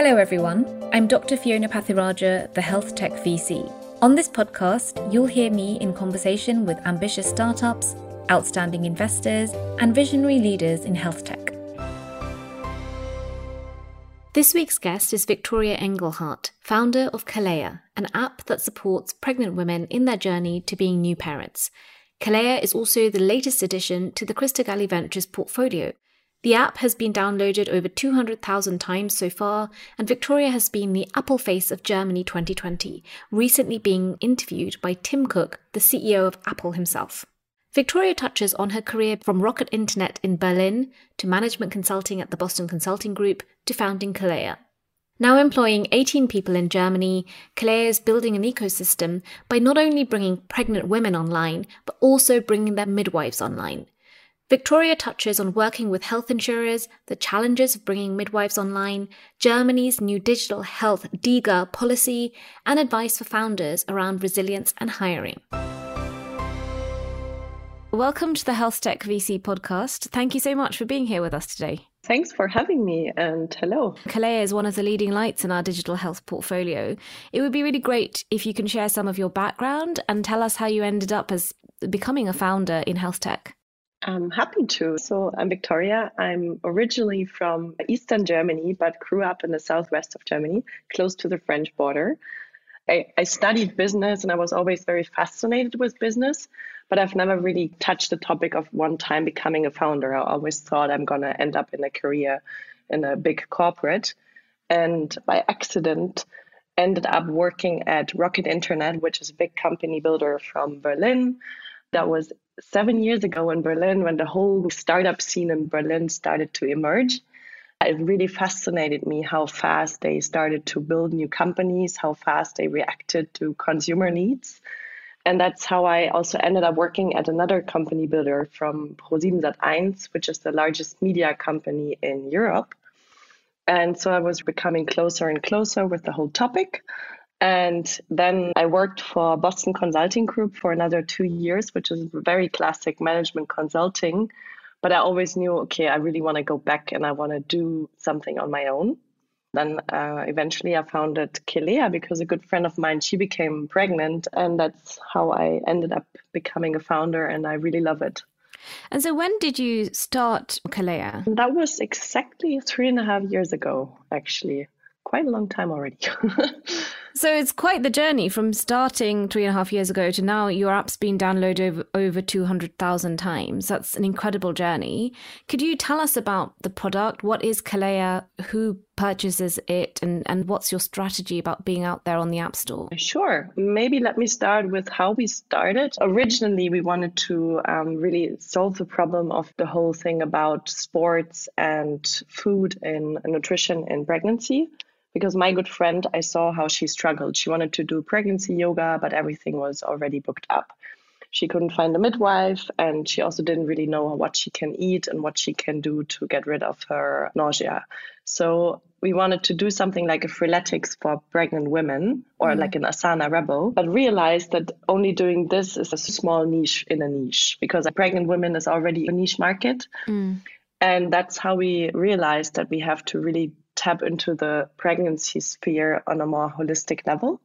Hello, everyone. I'm Dr. Fiona Pathiraja, the Health Tech VC. On this podcast, you'll hear me in conversation with ambitious startups, outstanding investors, and visionary leaders in health tech. This week's guest is Victoria Engelhardt, founder of Keleya, an app that supports pregnant women in their journey to being new parents. Keleya is also the latest addition to the Crista Galli Ventures portfolio. The app has been downloaded over 200,000 times so far, and Victoria has been the Apple face of Germany 2020, recently being interviewed by Tim Cook, the CEO of Apple himself. Victoria touches on her career from Rocket Internet in Berlin to management consulting at the Boston Consulting Group to founding Keleya. Now employing 18 people in Germany, Keleya is building an ecosystem by not only bringing pregnant women online, but also bringing their midwives online. Victoria touches on working with health insurers, the challenges of bringing midwives online, Germany's new digital health DiGA policy, and advice for founders around resilience and hiring. Welcome to the Health Tech VC podcast. Thank you so much for being here with us today. Thanks for having me and hello. Keleya is one of the leading lights in our digital health portfolio. It would be really great if you can share some of your background and tell us how you ended up as becoming a founder in health tech. I'm happy to. So, I'm Victoria. I'm originally from Eastern Germany, but grew up in the southwest of Germany, close to the French border. I, I studied business and I was always very fascinated with business but I've never really touched the topic of one time becoming a founder. I always thought I'm going to end up in a career in a big corporate. And by accident, ended up working at Rocket Internet, which is a big company builder from Berlin. That was seven years ago in Berlin when the whole startup scene in Berlin started to emerge. It really fascinated me how fast they started to build new companies, how fast they reacted to consumer needs. And that's how I also ended up working at another company builder from ProSieben Sat1, which is the largest media company in Europe. And so I was becoming closer and closer with the whole topic. And then I worked for Boston Consulting Group for another two years, which is very classic management consulting. But I always knew, okay, I really want to go back and I want to do something on my own. Then uh, eventually I founded Keleya because a good friend of mine, she became pregnant. And that's how I ended up becoming a founder. And I really love it. And so when did you start Keleya? That was exactly three and a half years ago, actually. Quite a long time already. So it's quite the journey from starting three and a half years ago to now your app's been downloaded over, over 200,000 times. That's an incredible journey. Could you tell us about the product? What is Keleya? Who purchases it? And, and what's your strategy about being out there on the App Store? Sure. Maybe let me start with how we started. Originally, we wanted to um, really solve the problem of the whole thing about sports and food and nutrition in pregnancy because my good friend, I saw how she struggled. She wanted to do pregnancy yoga, but everything was already booked up. She couldn't find a midwife, and she also didn't really know what she can eat and what she can do to get rid of her nausea. So we wanted to do something like a freeletics for pregnant women or mm like an asana rebel, but realized that only doing this is a small niche in a niche because pregnant women is already a niche market. Mm. And that's how we realized that we have to really tap into the pregnancy sphere on a more holistic level.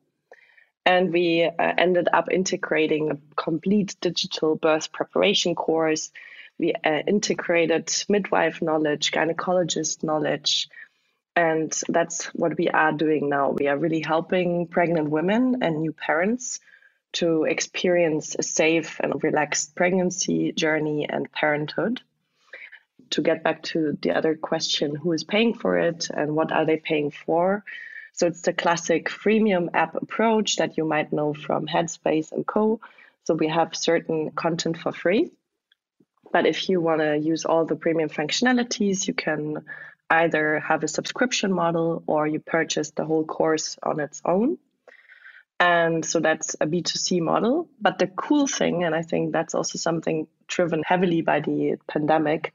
And we uh, ended up integrating a complete digital birth preparation course. We uh, integrated midwife knowledge, gynecologist knowledge. And that's what we are doing now. We are really helping pregnant women and new parents to experience a safe and relaxed pregnancy journey and parenthood to get back to the other question who is paying for it and what are they paying for? So it's the classic freemium app approach that you might know from Headspace and Co. So we have certain content for free. But if you want to use all the premium functionalities, you can either have a subscription model or you purchase the whole course on its own. And so that's a B2C model. But the cool thing, and I think that's also something driven heavily by the pandemic,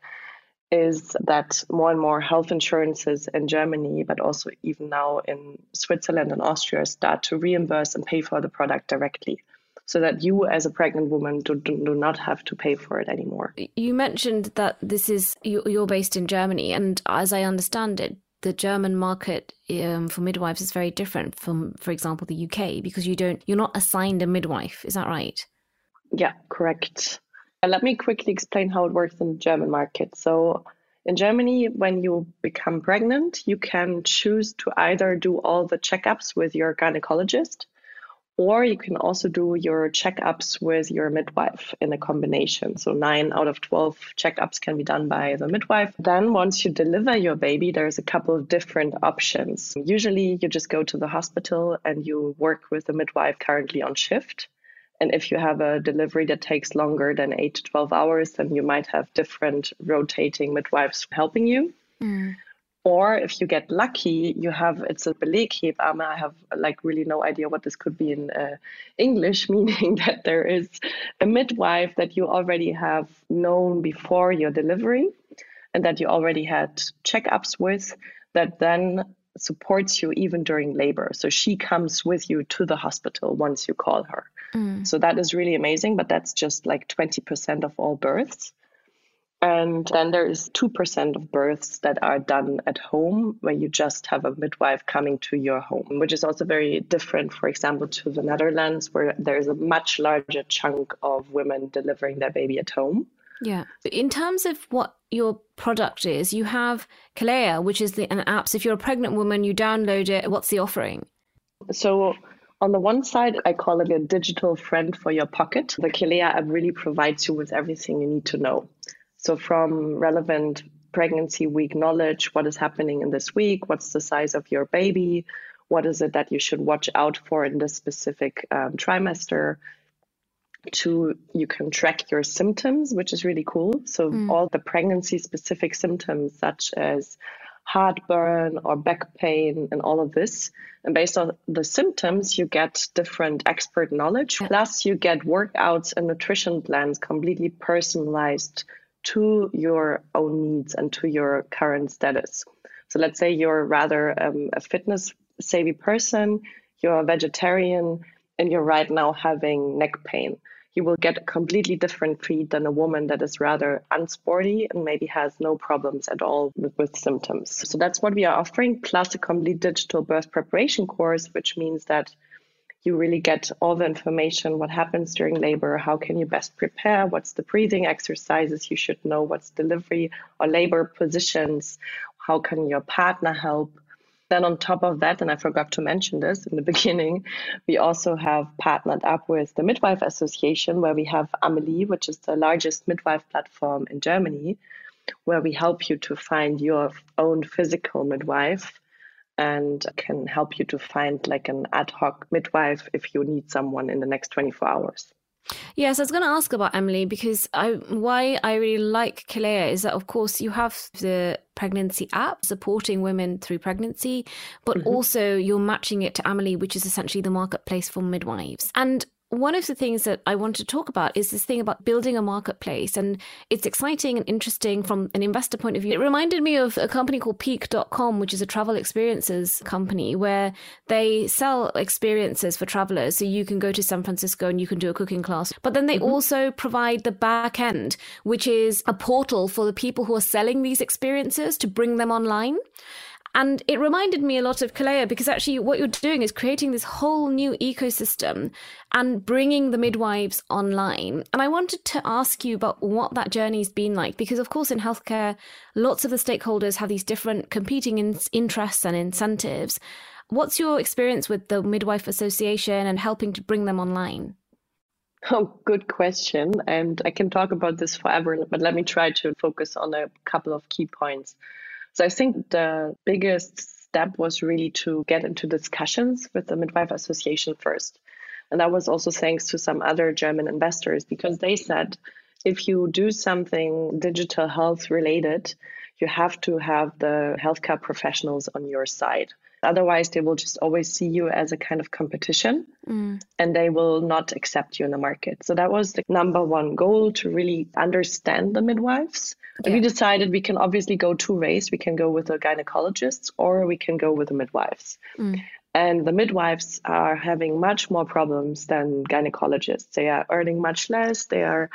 is that more and more health insurances in Germany, but also even now in Switzerland and Austria, start to reimburse and pay for the product directly so that you as a pregnant woman do, do, do, not have to pay for it anymore. You mentioned that this is you're based in Germany, and as I understand it, the German market um, for midwives is very different from, for example, the UK because you don't you're not assigned a midwife. Is that right? Yeah, correct. Let me quickly explain how it works in the German market. So, in Germany, when you become pregnant, you can choose to either do all the checkups with your gynecologist or you can also do your checkups with your midwife in a combination. So, nine out of 12 checkups can be done by the midwife. Then, once you deliver your baby, there's a couple of different options. Usually, you just go to the hospital and you work with the midwife currently on shift. And if you have a delivery that takes longer than eight to 12 hours, then you might have different rotating midwives helping you. Mm. Or if you get lucky, you have it's a Beleghebamme. I have like really no idea what this could be in uh, English, meaning that there is a midwife that you already have known before your delivery and that you already had checkups with that then supports you even during labor. So she comes with you to the hospital once you call her. Mm. So that is really amazing, but that's just like 20% of all births. And then there is 2% of births that are done at home, where you just have a midwife coming to your home, which is also very different, for example, to the Netherlands, where there's a much larger chunk of women delivering their baby at home. Yeah. In terms of what your product is, you have Keleya, which is the, an app. So if you're a pregnant woman, you download it. What's the offering? So on the one side, I call it a digital friend for your pocket. The Keleya app really provides you with everything you need to know. So, from relevant pregnancy week knowledge, what is happening in this week, what's the size of your baby, what is it that you should watch out for in this specific um, trimester, to you can track your symptoms, which is really cool. So, mm. all the pregnancy specific symptoms, such as heartburn or back pain, and all of this. And based on the symptoms, you get different expert knowledge. Plus, you get workouts and nutrition plans completely personalized to your own needs and to your current status. So let's say you're rather um, a fitness savvy person, you're a vegetarian, and you're right now having neck pain. You will get a completely different feed than a woman that is rather unsporty and maybe has no problems at all with, with symptoms. So that's what we are offering, plus a complete digital birth preparation course, which means that you really get all the information what happens during labor how can you best prepare what's the breathing exercises you should know what's delivery or labor positions how can your partner help then on top of that and i forgot to mention this in the beginning we also have partnered up with the midwife association where we have amelie which is the largest midwife platform in germany where we help you to find your own physical midwife and can help you to find like an ad hoc midwife if you need someone in the next 24 hours. Yes, I was going to ask about Amelie because I why I really like Keleya is that of course you have the pregnancy app supporting women through pregnancy, but mm-hmm. also you're matching it to Amelie, which is essentially the marketplace for midwives. And one of the things that I want to talk about is this thing about building a marketplace. And it's exciting and interesting from an investor point of view. It reminded me of a company called peek.com, which is a travel experiences company where they sell experiences for travelers. So you can go to San Francisco and you can do a cooking class. But then they mm-hmm. also provide the back end, which is a portal for the people who are selling these experiences to bring them online. And it reminded me a lot of Keleya because actually what you're doing is creating this whole new ecosystem and bringing the midwives online. And I wanted to ask you about what that journey's been like because, of course, in healthcare, lots of the stakeholders have these different competing in- interests and incentives. What's your experience with the Midwife Association and helping to bring them online? Oh, good question. And I can talk about this forever, but let me try to focus on a couple of key points. So I think the biggest step was really to get into discussions with the Midwife Association first. And that was also thanks to some other German investors because they said if you do something digital health related, you have to have the healthcare professionals on your side. Otherwise, they will just always see you as a kind of competition mm. and they will not accept you in the market. So, that was the number one goal to really understand the midwives. Yeah. We decided we can obviously go two ways. We can go with the gynecologists or we can go with the midwives. Mm. And the midwives are having much more problems than gynecologists. They are earning much less. They are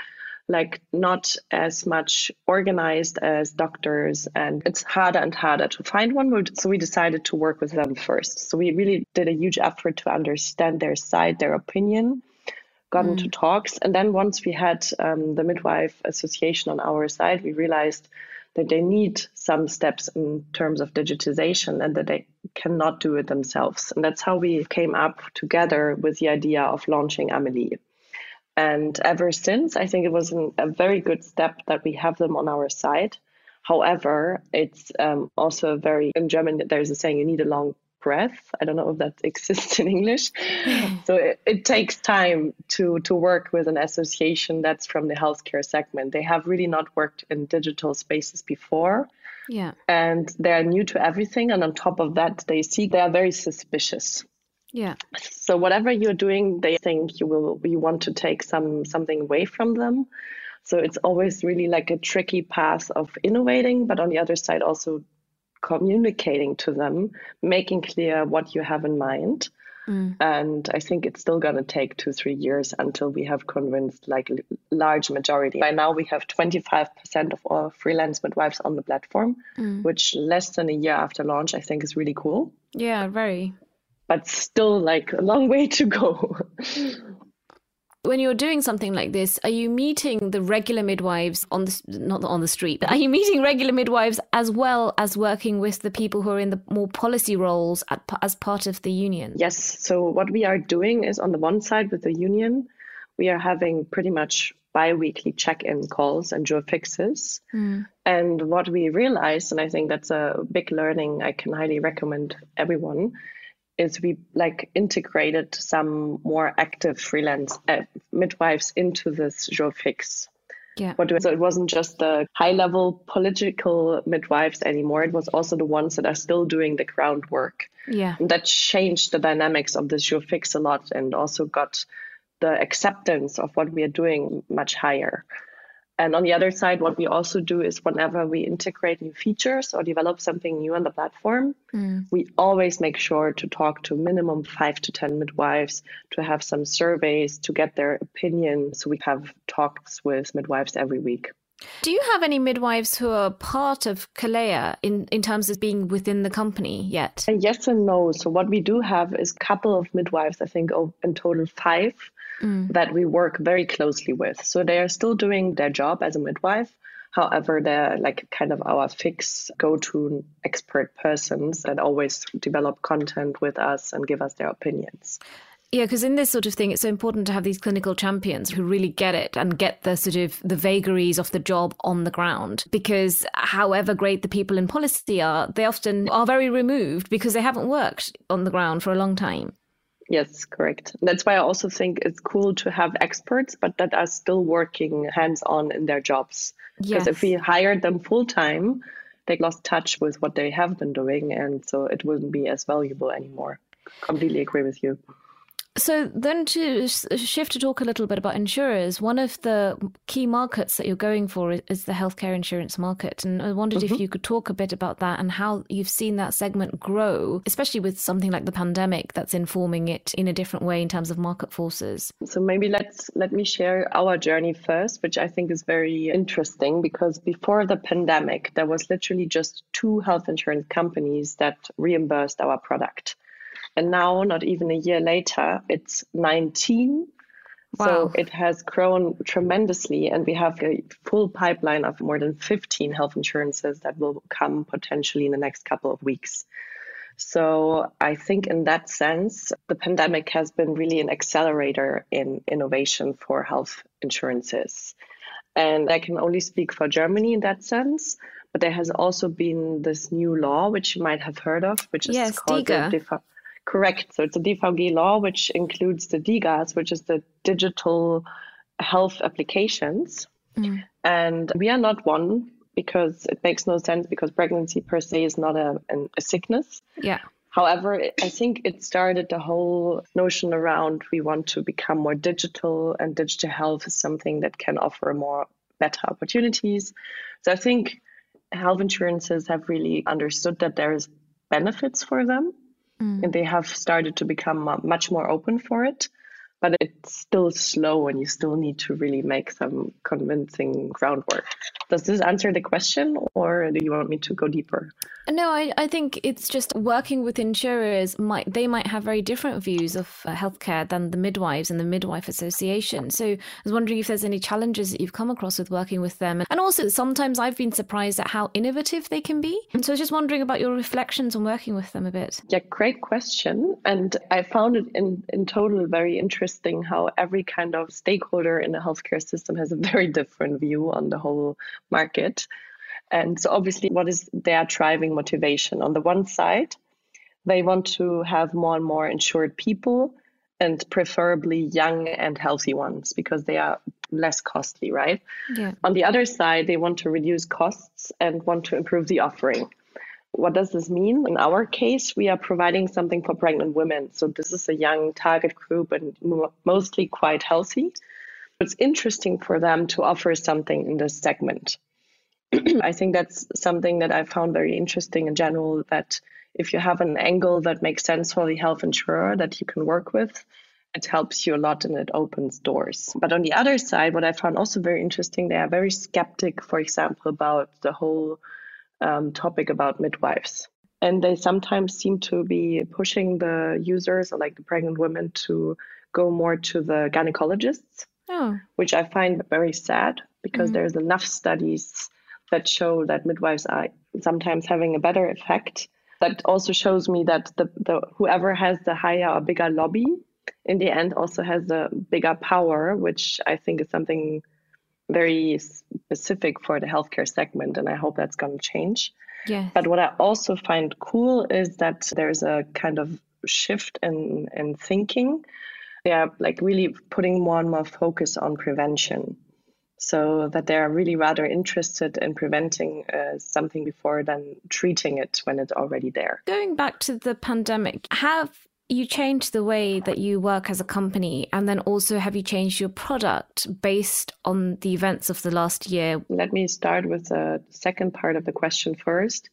like not as much organized as doctors and it's harder and harder to find one. So we decided to work with them first. So we really did a huge effort to understand their side their opinion got mm. into talks. And then once we had um, the midwife association on our side we realized that they need some steps in terms of digitization and that they cannot do it themselves. And that's how we came up together with the idea of launching amelie and ever since, I think it was an, a very good step that we have them on our side. However, it's um, also very, in German, there's a saying, you need a long breath. I don't know if that exists in English. so it, it, takes time to, to work with an association that's from the healthcare segment. They have really not worked in digital spaces before. Yeah. And they're new to everything. And on top of that, they see they are very suspicious. Yeah. So whatever you're doing, they think you will you want to take some something away from them. So it's always really like a tricky path of innovating, but on the other side also communicating to them, making clear what you have in mind. Mm. And I think it's still going to take two, three years until we have convinced like large majority. By now, we have 25% of all freelance midwives on the platform, mm. which less than a year after launch, I think is really cool. Yeah, very but still like a long way to go. when you're doing something like this, are you meeting the regular midwives on the not on the street? But are you meeting regular midwives as well as working with the people who are in the more policy roles at, as part of the union? Yes. So what we are doing is on the one side with the union, we are having pretty much bi-weekly check-in calls and jour fixes. Mm. And what we realized, and I think that's a big learning I can highly recommend everyone, is we like integrated some more active freelance uh, midwives into this jour fix. Yeah. So it wasn't just the high level political midwives anymore. It was also the ones that are still doing the groundwork. Yeah. And that changed the dynamics of this jour fix a lot and also got the acceptance of what we are doing much higher. And on the other side, what we also do is whenever we integrate new features or develop something new on the platform, mm. we always make sure to talk to minimum five to 10 midwives, to have some surveys, to get their opinion. So we have talks with midwives every week. Do you have any midwives who are part of Keleya in, in terms of being within the company yet? Yes and no. So what we do have is a couple of midwives, I think oh, in total five, mm. that we work very closely with. So they are still doing their job as a midwife. However, they're like kind of our fix go to expert persons that always develop content with us and give us their opinions. Yeah, because in this sort of thing, it's so important to have these clinical champions who really get it and get the sort of the vagaries of the job on the ground. Because however great the people in policy are, they often are very removed because they haven't worked on the ground for a long time. Yes, correct. That's why I also think it's cool to have experts, but that are still working hands on in their jobs. Because yes. if we hired them full time, they lost touch with what they have been doing. And so it wouldn't be as valuable anymore. Completely agree with you. So then to shift to talk a little bit about insurers, one of the key markets that you're going for is the healthcare insurance market. And I wondered mm-hmm. if you could talk a bit about that and how you've seen that segment grow, especially with something like the pandemic that's informing it in a different way in terms of market forces. So maybe let's let me share our journey first, which I think is very interesting because before the pandemic, there was literally just two health insurance companies that reimbursed our product. And now, not even a year later, it's 19. Wow. So it has grown tremendously, and we have a full pipeline of more than 15 health insurances that will come potentially in the next couple of weeks. So I think in that sense, the pandemic has been really an accelerator in innovation for health insurances. And I can only speak for Germany in that sense, but there has also been this new law, which you might have heard of, which is yes, called DIGA. the Correct. So it's a DVG law, which includes the DIGAs, which is the digital health applications. Mm. And we are not one because it makes no sense because pregnancy per se is not a, a sickness. Yeah. However, I think it started the whole notion around we want to become more digital, and digital health is something that can offer more better opportunities. So I think health insurances have really understood that there is benefits for them Mm. And they have started to become much more open for it. but it's still slow and you still need to really make some convincing groundwork. Does this answer the question or do you want me to go deeper? No, I, I think it's just working with insurers might they might have very different views of uh, healthcare than the midwives and the midwife association. So I was wondering if there's any challenges that you've come across with working with them. And also sometimes I've been surprised at how innovative they can be. And so I was just wondering about your reflections on working with them a bit. Yeah, great question. And I found it in, in total very interesting how every kind of stakeholder in the healthcare system has a very different view on the whole market. And so, obviously, what is their driving motivation? On the one side, they want to have more and more insured people and preferably young and healthy ones because they are less costly, right? Yeah. On the other side, they want to reduce costs and want to improve the offering. What does this mean? In our case, we are providing something for pregnant women. So, this is a young target group and mostly quite healthy. It's interesting for them to offer something in this segment. I think that's something that I found very interesting in general that if you have an angle that makes sense for the health insurer that you can work with, it helps you a lot and it opens doors. But on the other side, what I found also very interesting, they are very skeptic, for example, about the whole um, topic about midwives. And they sometimes seem to be pushing the users or like the pregnant women to go more to the gynecologists, oh. which I find very sad because mm-hmm. there's enough studies that show that midwives are sometimes having a better effect. That also shows me that the, the whoever has the higher or bigger lobby in the end also has the bigger power, which I think is something very specific for the healthcare segment, and I hope that's going to change. Yeah. But what I also find cool is that there's a kind of shift in in thinking. They are like really putting more and more focus on prevention. So that they are really rather interested in preventing uh, something before than treating it when it's already there. Going back to the pandemic, have you changed the way that you work as a company? And then also have you changed your product based on the events of the last year? Let me start with the second part of the question first.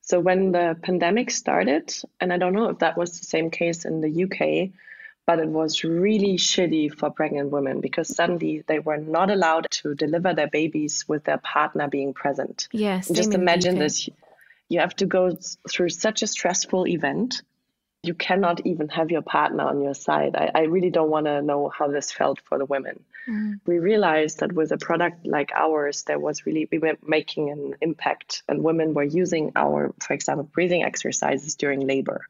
So when the pandemic started and i don't know if that was the same case in the uk but it was really shitty for pregnant women because suddenly they were not allowed to deliver their babies with their partner being present. Yes. Just imagine this. You have to go through such a stressful event. You cannot even have your partner on your side. I, I really don't want to know how this felt for the women. Mm. We realized that with a product like ours, there was really, we were making an impact, and women were using our, for example, breathing exercises during labor.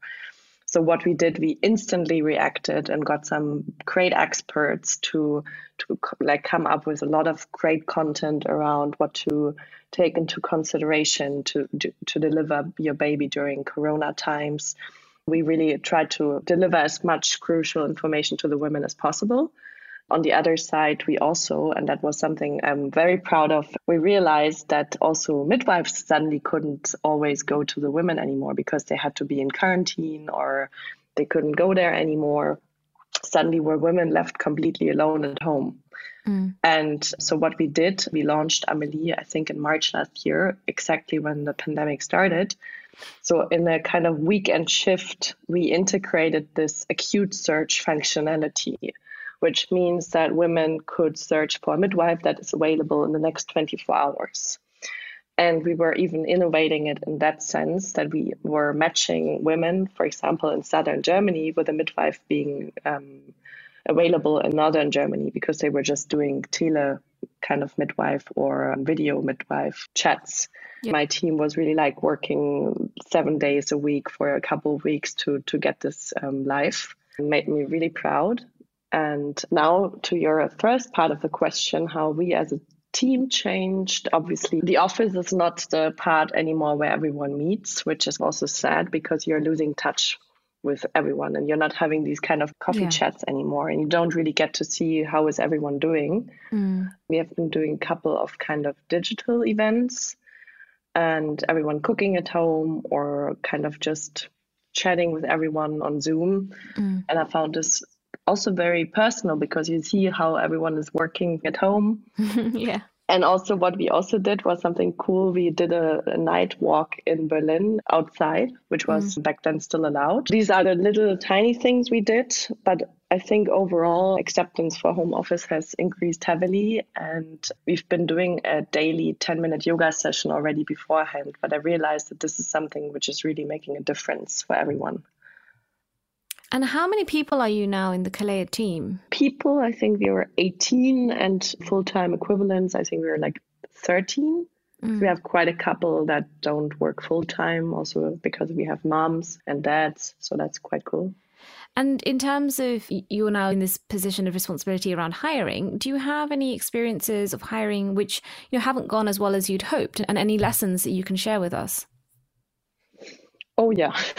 So what we did, we instantly reacted and got some great experts to to like come up with a lot of great content around what to take into consideration to to deliver your baby during Corona times. We really tried to deliver as much crucial information to the women as possible. On the other side, we also, and that was something I'm very proud of, we realized that also midwives suddenly couldn't always go to the women anymore because they had to be in quarantine or they couldn't go there anymore. Suddenly, were women left completely alone at home. Mm. And so, what we did, we launched Amelie, I think, in March last year, exactly when the pandemic started. So, in a kind of weekend shift, we integrated this acute search functionality which means that women could search for a midwife that is available in the next 24 hours. And we were even innovating it in that sense that we were matching women, for example, in southern Germany, with a midwife being um, available in northern Germany because they were just doing tele kind of midwife or video midwife chats. Yep. My team was really like working seven days a week for a couple of weeks to to get this um, live. It made me really proud and now to your first part of the question, how we as a team changed. Obviously, the office is not the part anymore where everyone meets, which is also sad because you're losing touch with everyone and you're not having these kind of coffee yeah. chats anymore and you don't really get to see how is everyone doing. Mm. We have been doing a couple of kind of digital events and everyone cooking at home or kind of just chatting with everyone on Zoom. Mm. And I found this also very personal because you see how everyone is working at home. yeah. And also, what we also did was something cool. We did a, a night walk in Berlin outside, which was mm. back then still allowed. These are the little tiny things we did, but I think overall acceptance for home office has increased heavily. And we've been doing a daily 10 minute yoga session already beforehand. But I realized that this is something which is really making a difference for everyone. And how many people are you now in the Keleya team? People, I think we were 18, and full time equivalents, I think we were like 13. Mm. We have quite a couple that don't work full time, also because we have moms and dads. So that's quite cool. And in terms of you're now in this position of responsibility around hiring, do you have any experiences of hiring which you know, haven't gone as well as you'd hoped, and any lessons that you can share with us? Oh yeah,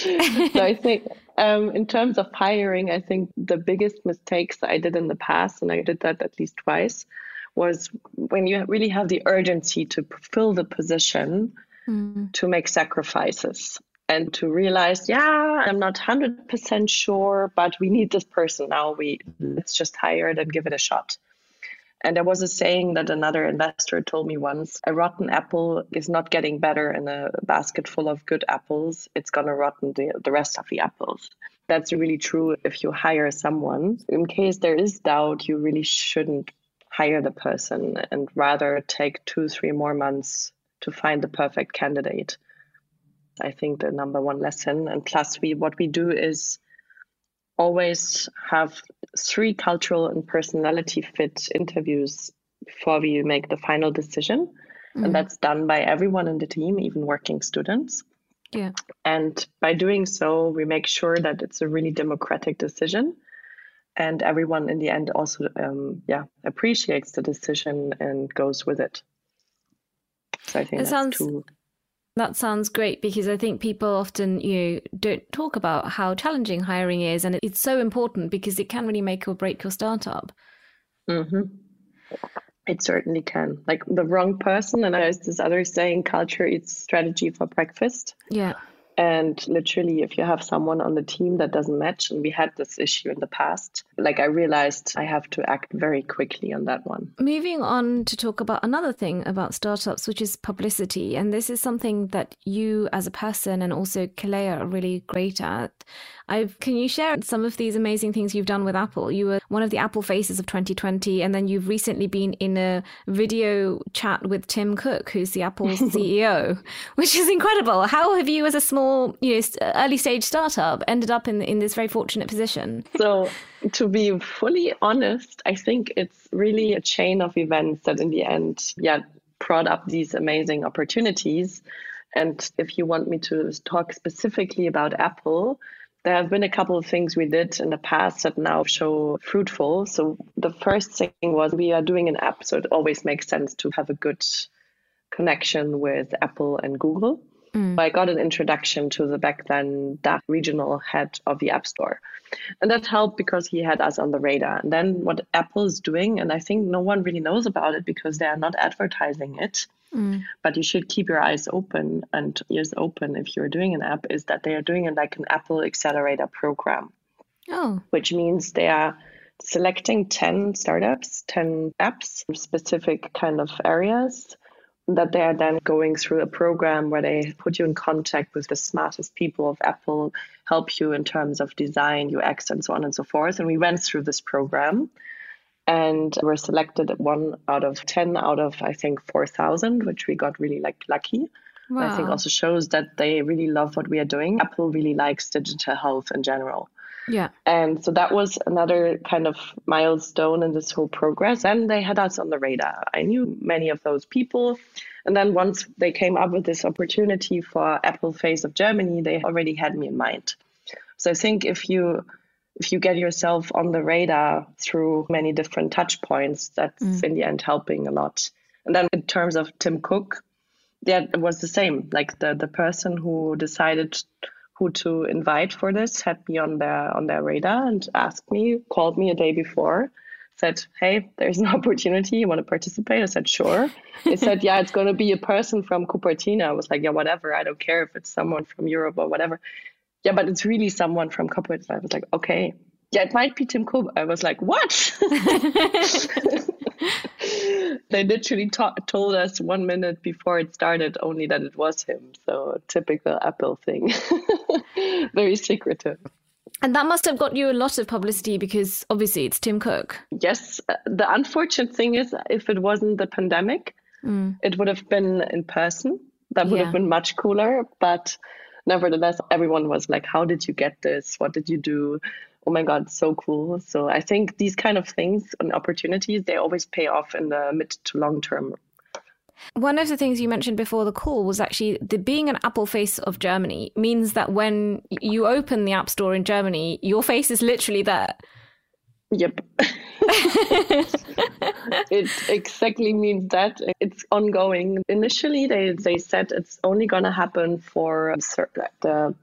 so I think um, in terms of hiring, I think the biggest mistakes I did in the past, and I did that at least twice, was when you really have the urgency to fill the position mm. to make sacrifices and to realize, yeah, I'm not 100% sure, but we need this person now. We let's just hire it and give it a shot. And there was a saying that another investor told me once a rotten apple is not getting better in a basket full of good apples. It's going to rotten the, the rest of the apples. That's really true if you hire someone. In case there is doubt, you really shouldn't hire the person and rather take two, three more months to find the perfect candidate. I think the number one lesson. And plus, we what we do is always have three cultural and personality fit interviews before we make the final decision. Mm-hmm. And that's done by everyone in the team, even working students. Yeah. And by doing so, we make sure that it's a really democratic decision. And everyone in the end also, um, yeah, appreciates the decision and goes with it. So I think it sounds two that sounds great because I think people often, you know, don't talk about how challenging hiring is, and it's so important because it can really make or break your startup. Mm-hmm. It certainly can. Like the wrong person, and there's this other saying, "Culture eats strategy for breakfast." Yeah. And literally, if you have someone on the team that doesn't match, and we had this issue in the past, like I realized I have to act very quickly on that one. Moving on to talk about another thing about startups, which is publicity. And this is something that you as a person and also Keleya are really great at. I've, can you share some of these amazing things you've done with Apple? You were one of the Apple faces of 2020, and then you've recently been in a video chat with Tim Cook, who's the Apple CEO, which is incredible. How have you, as a small, you know, early stage startup, ended up in in this very fortunate position? So, to be fully honest, I think it's really a chain of events that, in the end, yeah, brought up these amazing opportunities. And if you want me to talk specifically about Apple, there have been a couple of things we did in the past that now show fruitful. So the first thing was we are doing an app, so it always makes sense to have a good connection with Apple and Google. Mm. I got an introduction to the back then DACH regional head of the App Store. And that helped because he had us on the radar. And then what Apple is doing, and I think no one really knows about it because they are not advertising it, Mm. But you should keep your eyes open and ears open if you're doing an app, is that they are doing it like an Apple Accelerator program. Oh. Which means they are selecting 10 startups, 10 apps, specific kind of areas that they are then going through a program where they put you in contact with the smartest people of Apple, help you in terms of design, UX, and so on and so forth. And we went through this program and were selected one out of 10 out of i think 4000 which we got really like lucky wow. i think also shows that they really love what we are doing apple really likes digital health in general yeah and so that was another kind of milestone in this whole progress and they had us on the radar i knew many of those people and then once they came up with this opportunity for apple face of germany they already had me in mind so i think if you if you get yourself on the radar through many different touch points, that's mm. in the end helping a lot. And then in terms of Tim Cook, yeah, it was the same. Like the the person who decided who to invite for this had me on their on their radar and asked me, called me a day before, said, Hey, there's an opportunity, you want to participate? I said, Sure. they said, Yeah, it's gonna be a person from Cupertino. I was like, Yeah, whatever, I don't care if it's someone from Europe or whatever yeah, but it's really someone from corporate. I was like, okay, yeah, it might be Tim Cook. I was like, what? they literally told us one minute before it started only that it was him. So typical Apple thing. Very secretive. And that must have got you a lot of publicity because obviously it's Tim Cook. Yes. The unfortunate thing is, if it wasn't the pandemic, mm. it would have been in person. That would yeah. have been much cooler. But nevertheless, everyone was like, How did you get this? What did you do? Oh my God, so cool. So I think these kind of things and opportunities, they always pay off in the mid to long term one of the things you mentioned before the call was actually the being an Apple face of Germany means that when you open the App Store in Germany, your face is literally there. Yep. it exactly means that it's ongoing. Initially, they, they said it's only going to happen for the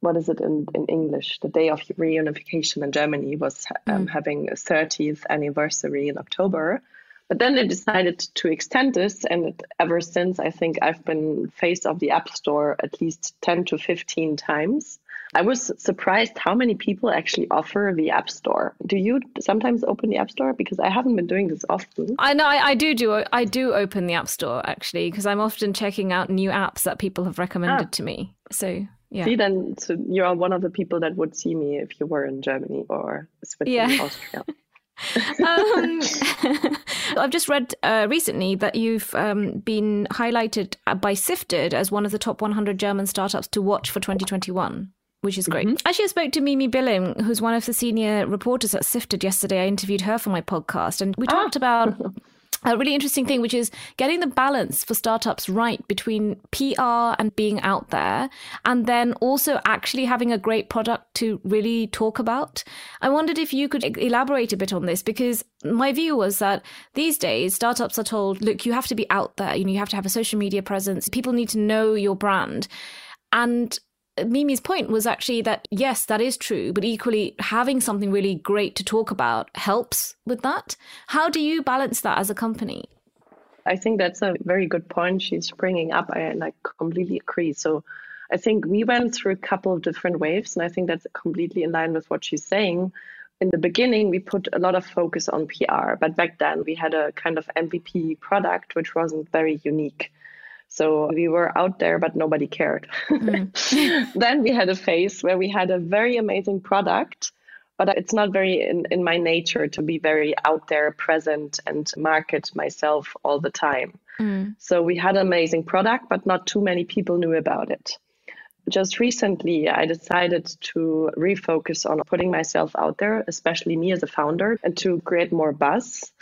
what is it in, in English? The day of reunification in Germany was um, mm. having a 30th anniversary in October. But then they decided to extend this, and ever since, I think I've been face of the App Store at least 10 to 15 times. I was surprised how many people actually offer the App Store. Do you sometimes open the App Store? Because I haven't been doing this often. I know I, I do do I do open the App Store actually because I'm often checking out new apps that people have recommended ah. to me. So yeah. See, then so you're one of the people that would see me if you were in Germany or Switzerland, yeah. Austria. um, I've just read uh, recently that you've um, been highlighted by Sifted as one of the top 100 German startups to watch for 2021 which is great. Mm-hmm. Actually, I spoke to Mimi Billing, who's one of the senior reporters at Sifted yesterday. I interviewed her for my podcast, and we ah. talked about a really interesting thing, which is getting the balance for startups right between PR and being out there, and then also actually having a great product to really talk about. I wondered if you could elaborate a bit on this because my view was that these days startups are told, look, you have to be out there, you know, you have to have a social media presence, people need to know your brand. And Mimi's point was actually that yes, that is true, but equally having something really great to talk about helps with that. How do you balance that as a company? I think that's a very good point she's bringing up. I completely agree. So I think we went through a couple of different waves, and I think that's completely in line with what she's saying. In the beginning, we put a lot of focus on PR, but back then we had a kind of MVP product which wasn't very unique. So we were out there, but nobody cared. Mm. then we had a phase where we had a very amazing product, but it's not very in, in my nature to be very out there, present, and market myself all the time. Mm. So we had an amazing product, but not too many people knew about it. Just recently, I decided to refocus on putting myself out there, especially me as a founder, and to create more buzz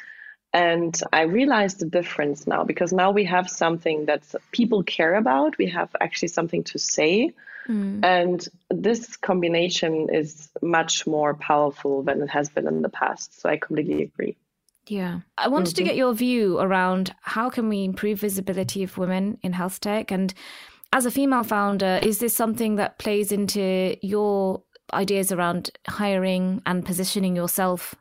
and I realized the difference now because now we have something that people care about. We have actually something to say. Mm. And this combination is much more powerful than it has been in the past. So I completely agree. Yeah. I wanted mm-hmm. to get your view around how can we improve visibility of women in health tech and as a female founder, is this something that plays into your ideas around hiring and positioning yourself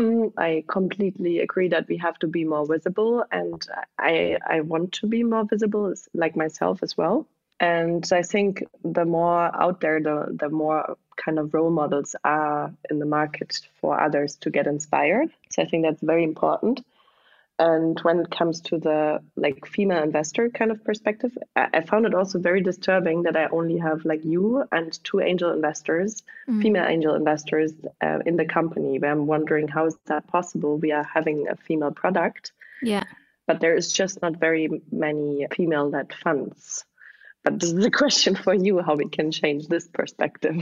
Mm, I completely agree that we have to be more visible, and I I want to be more visible, like myself as well. And I think the more out there, the the more kind of role models are in the market for others to get inspired. So I think that's very important. And when it comes to the like female investor kind of perspective, I, found it also very disturbing that I only have like you and two angel investors, mm. female angel investors uh, in the company. Where I'm wondering how is that possible? We are having a female product, yeah, but there is just not very many female-led funds but this is a question for you how we can change this perspective.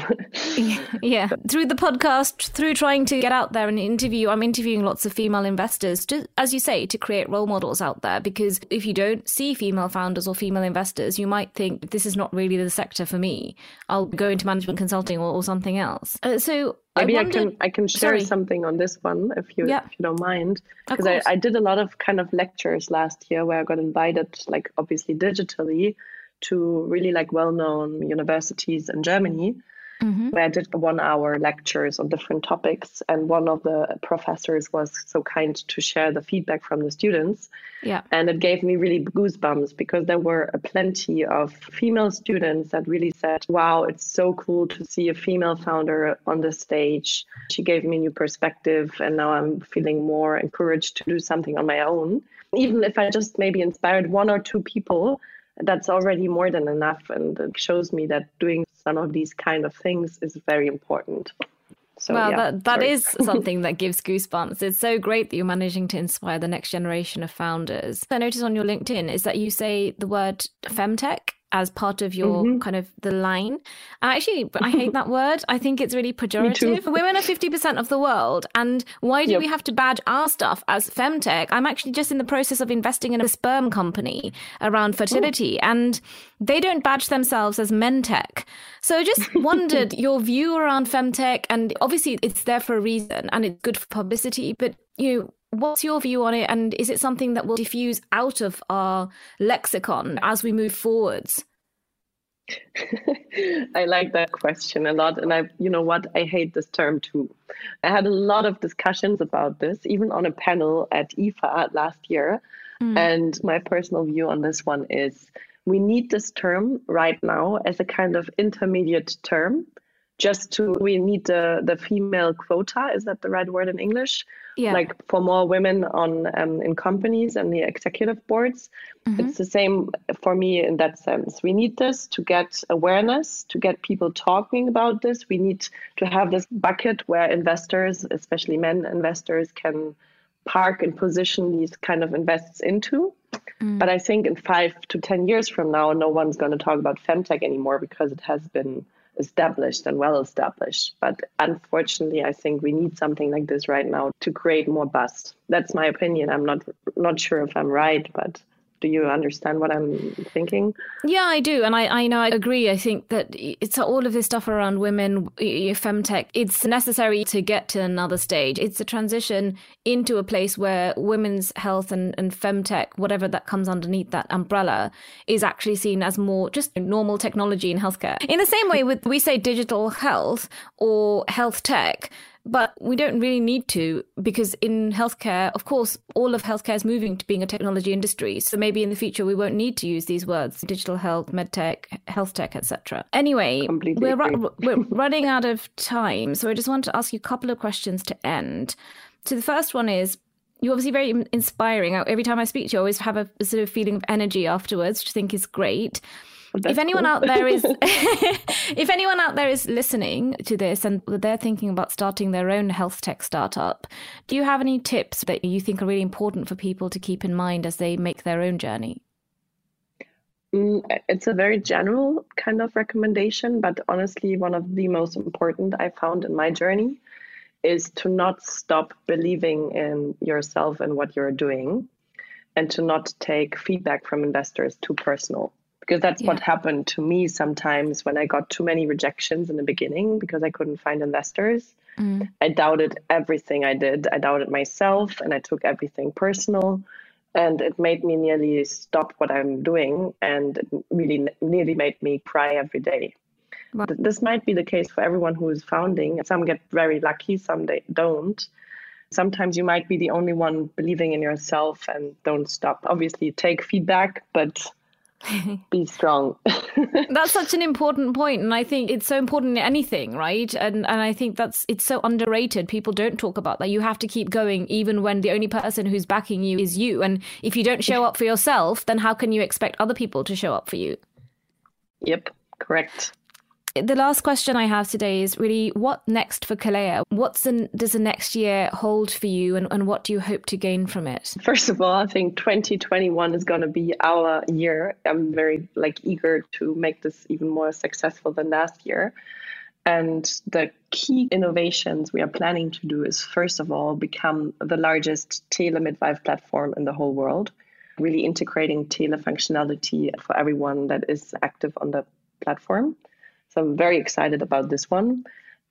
Yeah through the podcast through trying to get out there and interview i'm interviewing lots of female investors to, as you say to create role models out there. Because if you don't see female founders or female investors you might think this is not really the sector for me. I'll go into management consulting or, or something else. Uh, so Maybe I, wondered, I, can I can share sorry. something on this one if you yeah. if you don't mind. Because I, I did a lot of kind of lectures last year where I got invited like obviously digitally to really like well-known universities in Germany. mm-hmm. where I did one hour lectures on different topics. And one of the professors was so kind to share the feedback from the students. Yeah. And it gave me really goosebumps because there were plenty of female students that really said, wow, it's so cool to see a female founder on the stage. She gave me a new perspective. And now I'm feeling more encouraged to do something on my own. Even if I just maybe inspired one or two people, that's already more than enough. And it shows me that doing some of these kind of things is very important. So, well, yeah, that, that is something that gives goosebumps. It's so great that you're managing to inspire the next generation of founders. I noticed on your LinkedIn is that you say the word femtech as part of your mm-hmm. kind of the line. Actually, I hate that word. I think it's really pejorative. Women are 50% of the world. And why do yep. we have to badge our stuff as femtech? I'm actually just in the process of investing in a sperm company around fertility Ooh. and they don't badge themselves as mentech. So I just wondered your view around femtech and obviously it's there for a reason and it's good for publicity, but you know, What's your view on it, and is it something that will diffuse out of our lexicon as we move forwards? I like that question a lot. And I, you know what, I hate this term too. I had a lot of discussions about this, even on a panel at IFA last year. Mm. And my personal view on this one is we need this term right now as a kind of intermediate term just to we need the the female quota is that the right word in english yeah. like for more women on um, in companies and the executive boards mm-hmm. it's the same for me in that sense we need this to get awareness to get people talking about this we need to have this bucket where investors especially men investors can park and position these kind of invests into mm. but i think in five to ten years from now no one's going to talk about femtech anymore because it has been established and well established. But unfortunately, I think we need something like this right now to create more buzz. That's my opinion. I'm not not sure if I'm right, but do you understand what I'm thinking? Yeah, I do, and I, I know I agree. I think that it's all of this stuff around women, femtech. It's necessary to get to another stage. It's a transition into a place where women's health and, and femtech, whatever that comes underneath that umbrella, is actually seen as more just normal technology in healthcare. In the same way, with we say digital health or health tech but we don't really need to because in healthcare, of course, all of healthcare is moving to being a technology industry. So maybe in the future we won't need to use these words: digital health, medtech, health tech, etc. Anyway, we're ru- we're running out of time, so I just want to ask you a couple of questions to end. So the first one is you're obviously very inspiring. Every time I speak to you, I always have a, a sort of feeling of energy afterwards, which I think is great. That's if anyone cool. out there is if anyone out there is listening to this and they're thinking about starting their own health tech startup, do you have any tips that you think are really important for people to keep in mind as they make their own journey? Mm, it's a very general kind of recommendation, but honestly, one of the most important I found in my journey is to not stop believing in yourself and what you're doing and to not take feedback from investors too personal because that's yeah. what happened to me sometimes when I got too many rejections in the beginning because I couldn't find investors. Mm. I doubted everything I did. I doubted myself and I took everything personal. And it made me nearly stop what I'm doing and it really nearly made me cry every day. Wow. This might be the case for everyone who is founding. Some get very lucky, some they don't. Sometimes you might be the only one believing in yourself and don't stop. Obviously, take feedback, but be strong. that's such an important point, and I think it's so important in anything, right? And and I think that's it's so underrated. People don't talk about that. You have to keep going, even when the only person who's backing you is you. And if you don't show up for yourself, then how can you expect other people to show up for you? Yep, correct the last question I have today is really what next for Keleya? What does the next year hold for you and, and what do you hope to gain from it? First of all, I think 2021 is going to be our year. I'm very like eager to make this even more successful than last year. And the key innovations we are planning to do is first of all become the largest tele midwife platform in the whole world, really integrating tele functionality for everyone that is active on the platform. So I'm very excited about this one.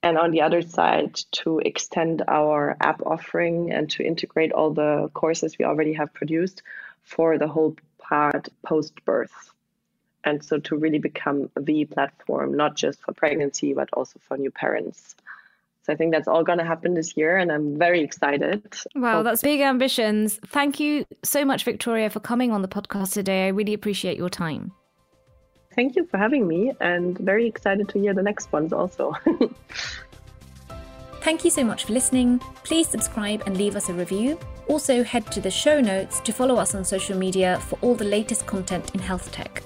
And on the other side, to extend our app offering and to integrate all the courses we already have produced for the whole part post birth. and so to really become the platform, not just for pregnancy, but also for new parents. So I think that's all going to happen this year, and I'm very excited. Wow, that's big ambitions. Thank you so much, Victoria, for coming on the podcast today. I really appreciate your time. Thank you for having me, and very excited to hear the next ones also. Thank you so much for listening. Please subscribe and leave us a review. Also, head to the show notes to follow us on social media for all the latest content in health tech.